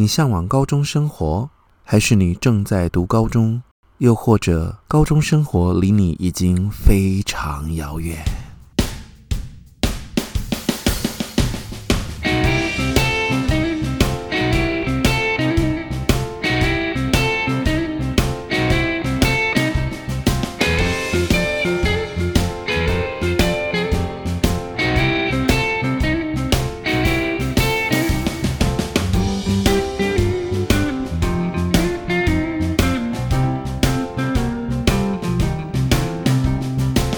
你向往高中生活，还是你正在读高中，又或者高中生活离你已经非常遥远？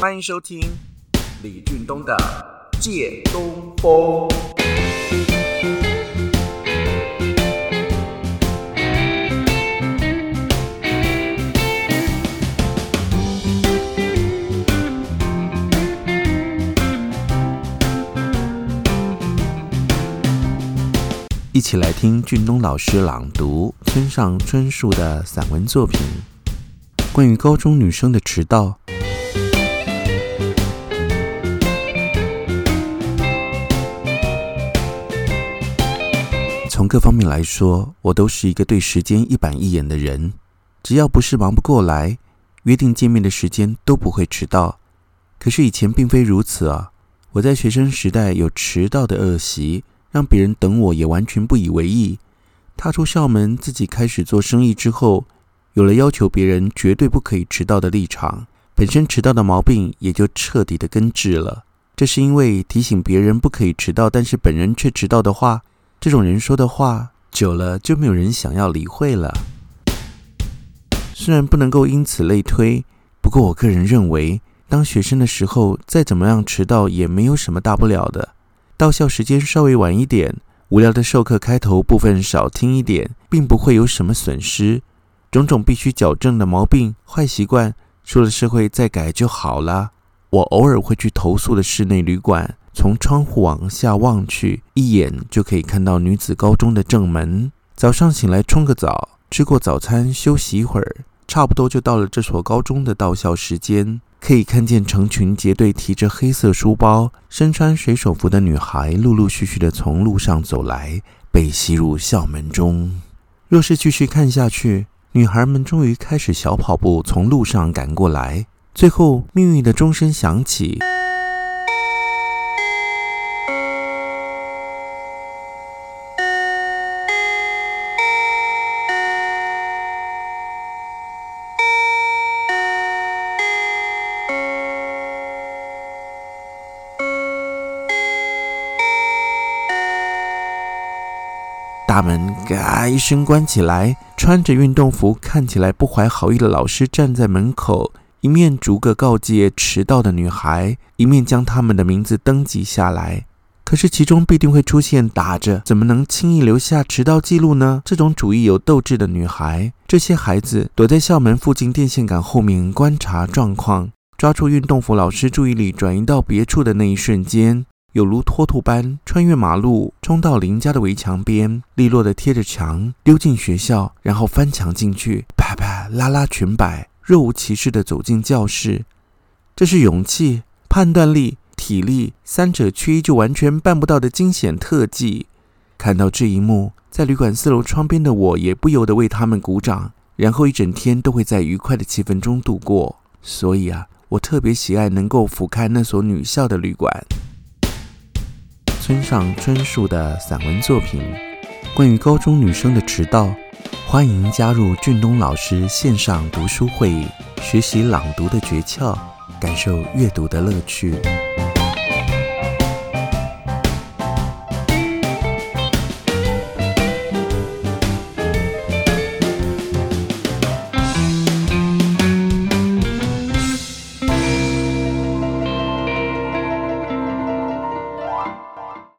欢迎收听李俊东的《借东风》。一起来听俊东老师朗读村上春树的散文作品，关于高中女生的迟到。各方面来说，我都是一个对时间一板一眼的人。只要不是忙不过来，约定见面的时间都不会迟到。可是以前并非如此啊！我在学生时代有迟到的恶习，让别人等我也完全不以为意。踏出校门，自己开始做生意之后，有了要求别人绝对不可以迟到的立场，本身迟到的毛病也就彻底的根治了。这是因为提醒别人不可以迟到，但是本人却迟到的话。这种人说的话久了就没有人想要理会了。虽然不能够因此类推，不过我个人认为，当学生的时候再怎么样迟到也没有什么大不了的。到校时间稍微晚一点，无聊的授课开头部分少听一点，并不会有什么损失。种种必须矫正的毛病、坏习惯，出了社会再改就好了。我偶尔会去投诉的室内旅馆。从窗户往下望去，一眼就可以看到女子高中的正门。早上醒来冲个澡，吃过早餐，休息一会儿，差不多就到了这所高中的到校时间。可以看见成群结队提着黑色书包、身穿水手服的女孩，陆陆续续地从路上走来，被吸入校门中。若是继续看下去，女孩们终于开始小跑步从路上赶过来，最后命运的钟声响起。大门嘎一声关起来，穿着运动服、看起来不怀好意的老师站在门口，一面逐个告诫迟到的女孩，一面将她们的名字登记下来。可是其中必定会出现打着“怎么能轻易留下迟到记录呢？”这种主意有斗志的女孩。这些孩子躲在校门附近电线杆后面观察状况，抓住运动服老师注意力转移到别处的那一瞬间。有如脱兔般穿越马路，冲到邻家的围墙边，利落地贴着墙溜进学校，然后翻墙进去，啪啪拉拉裙摆，若无其事地走进教室。这是勇气、判断力、体力三者缺一就完全办不到的惊险特技。看到这一幕，在旅馆四楼窗边的我也不由得为他们鼓掌，然后一整天都会在愉快的气氛中度过。所以啊，我特别喜爱能够俯瞰那所女校的旅馆。村上春树的散文作品，关于高中女生的迟到。欢迎加入俊东老师线上读书会，学习朗读的诀窍，感受阅读的乐趣。